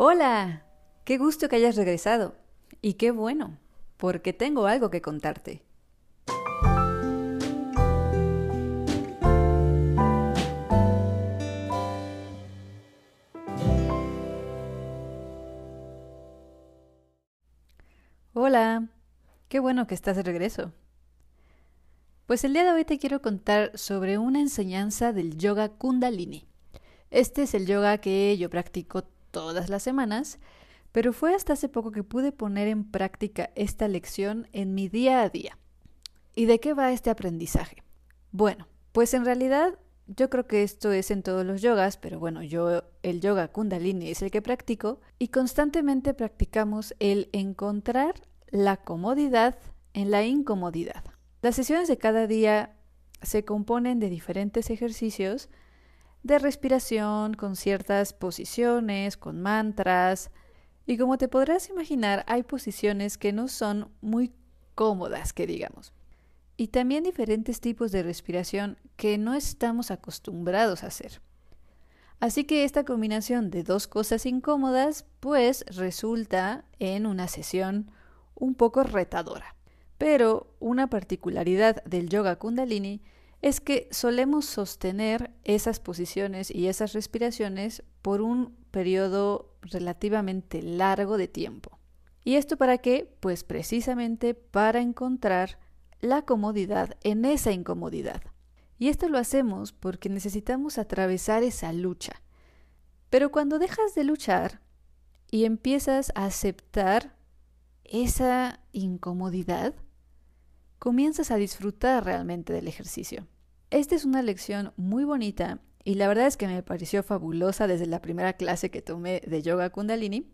Hola, qué gusto que hayas regresado. Y qué bueno, porque tengo algo que contarte. Hola, qué bueno que estás de regreso. Pues el día de hoy te quiero contar sobre una enseñanza del yoga kundalini. Este es el yoga que yo practico todas las semanas, pero fue hasta hace poco que pude poner en práctica esta lección en mi día a día. ¿Y de qué va este aprendizaje? Bueno, pues en realidad yo creo que esto es en todos los yogas, pero bueno, yo el yoga kundalini es el que practico y constantemente practicamos el encontrar la comodidad en la incomodidad. Las sesiones de cada día se componen de diferentes ejercicios de respiración con ciertas posiciones, con mantras, y como te podrás imaginar, hay posiciones que no son muy cómodas, que digamos. Y también diferentes tipos de respiración que no estamos acostumbrados a hacer. Así que esta combinación de dos cosas incómodas, pues resulta en una sesión un poco retadora. Pero una particularidad del yoga kundalini es que solemos sostener esas posiciones y esas respiraciones por un periodo relativamente largo de tiempo. ¿Y esto para qué? Pues precisamente para encontrar la comodidad en esa incomodidad. Y esto lo hacemos porque necesitamos atravesar esa lucha. Pero cuando dejas de luchar y empiezas a aceptar esa incomodidad, comienzas a disfrutar realmente del ejercicio. Esta es una lección muy bonita y la verdad es que me pareció fabulosa desde la primera clase que tomé de yoga kundalini,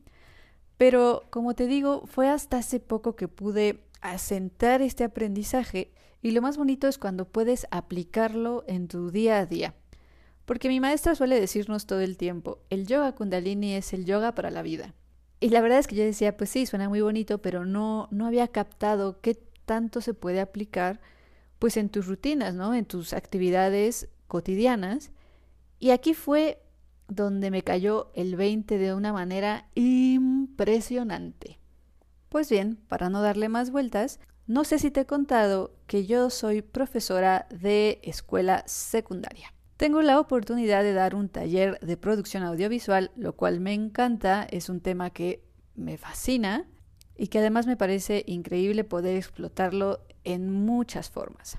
pero como te digo, fue hasta hace poco que pude asentar este aprendizaje y lo más bonito es cuando puedes aplicarlo en tu día a día. Porque mi maestra suele decirnos todo el tiempo, el yoga kundalini es el yoga para la vida. Y la verdad es que yo decía, pues sí, suena muy bonito, pero no, no había captado qué tanto se puede aplicar pues en tus rutinas, ¿no? En tus actividades cotidianas. Y aquí fue donde me cayó el 20 de una manera impresionante. Pues bien, para no darle más vueltas, no sé si te he contado que yo soy profesora de escuela secundaria. Tengo la oportunidad de dar un taller de producción audiovisual, lo cual me encanta, es un tema que me fascina y que además me parece increíble poder explotarlo en muchas formas.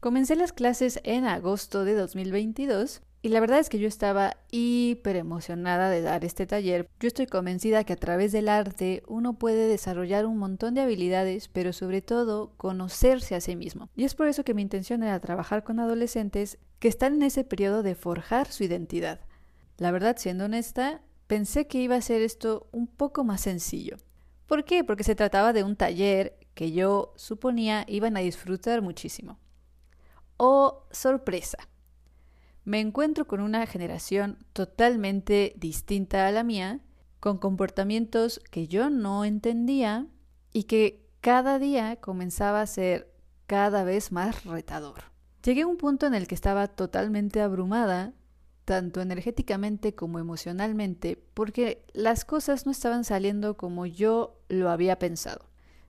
Comencé las clases en agosto de 2022 y la verdad es que yo estaba hiper emocionada de dar este taller. Yo estoy convencida que a través del arte uno puede desarrollar un montón de habilidades, pero sobre todo conocerse a sí mismo. Y es por eso que mi intención era trabajar con adolescentes que están en ese periodo de forjar su identidad. La verdad, siendo honesta, pensé que iba a ser esto un poco más sencillo. ¿Por qué? Porque se trataba de un taller que yo suponía iban a disfrutar muchísimo. Oh, sorpresa. Me encuentro con una generación totalmente distinta a la mía, con comportamientos que yo no entendía y que cada día comenzaba a ser cada vez más retador. Llegué a un punto en el que estaba totalmente abrumada tanto energéticamente como emocionalmente, porque las cosas no estaban saliendo como yo lo había pensado.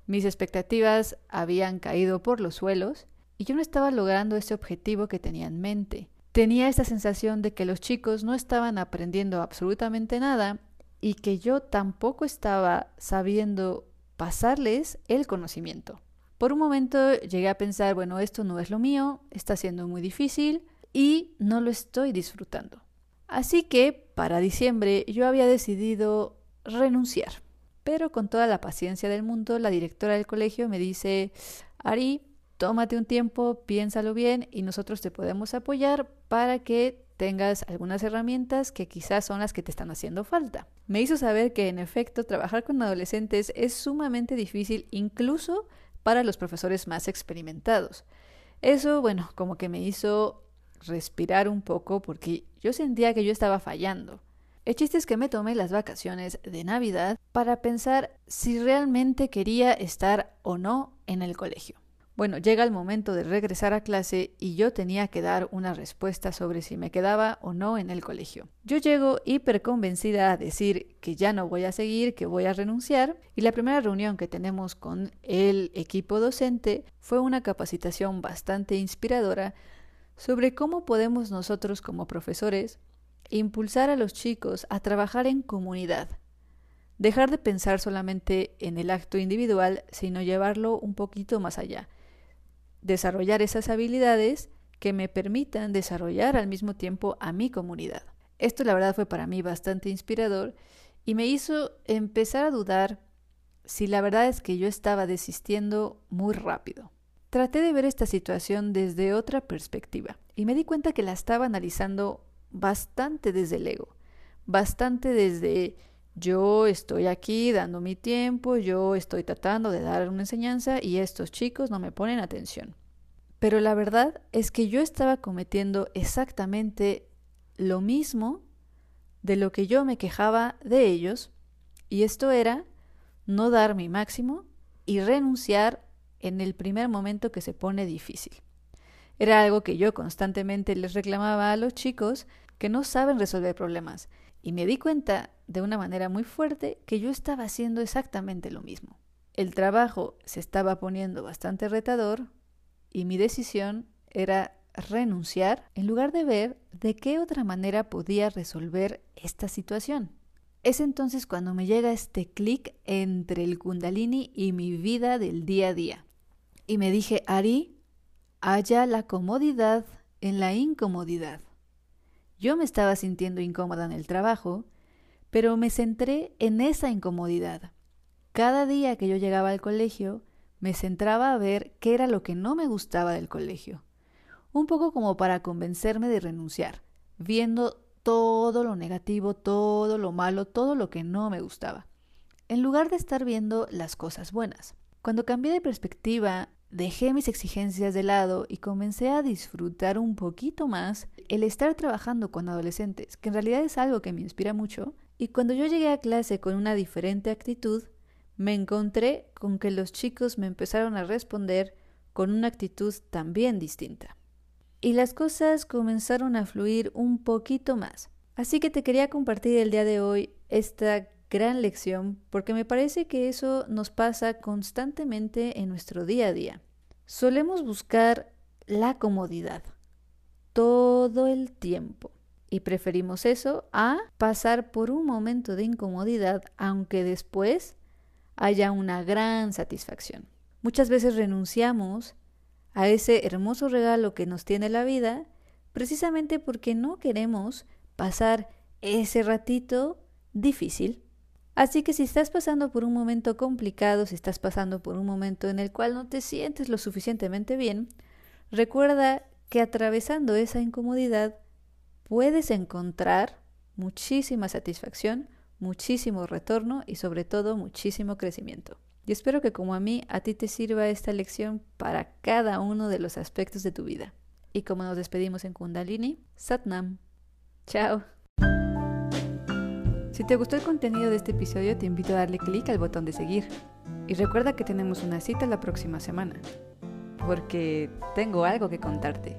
Mis expectativas habían caído por los suelos y yo no estaba logrando ese objetivo que tenía en mente. Tenía esta sensación de que los chicos no estaban aprendiendo absolutamente nada y que yo tampoco estaba sabiendo pasarles el conocimiento. Por un momento llegué a pensar, bueno, esto no es lo mío, está siendo muy difícil, y no lo estoy disfrutando. Así que para diciembre yo había decidido renunciar. Pero con toda la paciencia del mundo, la directora del colegio me dice, Ari, tómate un tiempo, piénsalo bien y nosotros te podemos apoyar para que tengas algunas herramientas que quizás son las que te están haciendo falta. Me hizo saber que en efecto trabajar con adolescentes es sumamente difícil incluso para los profesores más experimentados. Eso, bueno, como que me hizo respirar un poco porque yo sentía que yo estaba fallando. El chiste es que me tomé las vacaciones de Navidad para pensar si realmente quería estar o no en el colegio. Bueno, llega el momento de regresar a clase y yo tenía que dar una respuesta sobre si me quedaba o no en el colegio. Yo llego hiper convencida a decir que ya no voy a seguir, que voy a renunciar y la primera reunión que tenemos con el equipo docente fue una capacitación bastante inspiradora sobre cómo podemos nosotros como profesores impulsar a los chicos a trabajar en comunidad. Dejar de pensar solamente en el acto individual, sino llevarlo un poquito más allá desarrollar esas habilidades que me permitan desarrollar al mismo tiempo a mi comunidad. Esto la verdad fue para mí bastante inspirador y me hizo empezar a dudar si la verdad es que yo estaba desistiendo muy rápido. Traté de ver esta situación desde otra perspectiva y me di cuenta que la estaba analizando bastante desde el ego, bastante desde yo estoy aquí dando mi tiempo, yo estoy tratando de dar una enseñanza y estos chicos no me ponen atención. Pero la verdad es que yo estaba cometiendo exactamente lo mismo de lo que yo me quejaba de ellos, y esto era no dar mi máximo y renunciar en el primer momento que se pone difícil. Era algo que yo constantemente les reclamaba a los chicos que no saben resolver problemas, y me di cuenta de una manera muy fuerte que yo estaba haciendo exactamente lo mismo. El trabajo se estaba poniendo bastante retador y mi decisión era renunciar en lugar de ver de qué otra manera podía resolver esta situación. Es entonces cuando me llega este clic entre el kundalini y mi vida del día a día. Y me dije, Ari, haya la comodidad en la incomodidad. Yo me estaba sintiendo incómoda en el trabajo, pero me centré en esa incomodidad. Cada día que yo llegaba al colegio, me centraba a ver qué era lo que no me gustaba del colegio, un poco como para convencerme de renunciar, viendo todo lo negativo, todo lo malo, todo lo que no me gustaba, en lugar de estar viendo las cosas buenas. Cuando cambié de perspectiva, dejé mis exigencias de lado y comencé a disfrutar un poquito más el estar trabajando con adolescentes, que en realidad es algo que me inspira mucho, y cuando yo llegué a clase con una diferente actitud, me encontré con que los chicos me empezaron a responder con una actitud también distinta. Y las cosas comenzaron a fluir un poquito más. Así que te quería compartir el día de hoy esta gran lección porque me parece que eso nos pasa constantemente en nuestro día a día. Solemos buscar la comodidad todo el tiempo y preferimos eso a pasar por un momento de incomodidad aunque después haya una gran satisfacción. Muchas veces renunciamos a ese hermoso regalo que nos tiene la vida precisamente porque no queremos pasar ese ratito difícil Así que si estás pasando por un momento complicado, si estás pasando por un momento en el cual no te sientes lo suficientemente bien, recuerda que atravesando esa incomodidad puedes encontrar muchísima satisfacción, muchísimo retorno y sobre todo muchísimo crecimiento. Y espero que como a mí, a ti te sirva esta lección para cada uno de los aspectos de tu vida. Y como nos despedimos en Kundalini, Satnam. Chao. Si te gustó el contenido de este episodio, te invito a darle clic al botón de seguir. Y recuerda que tenemos una cita la próxima semana, porque tengo algo que contarte.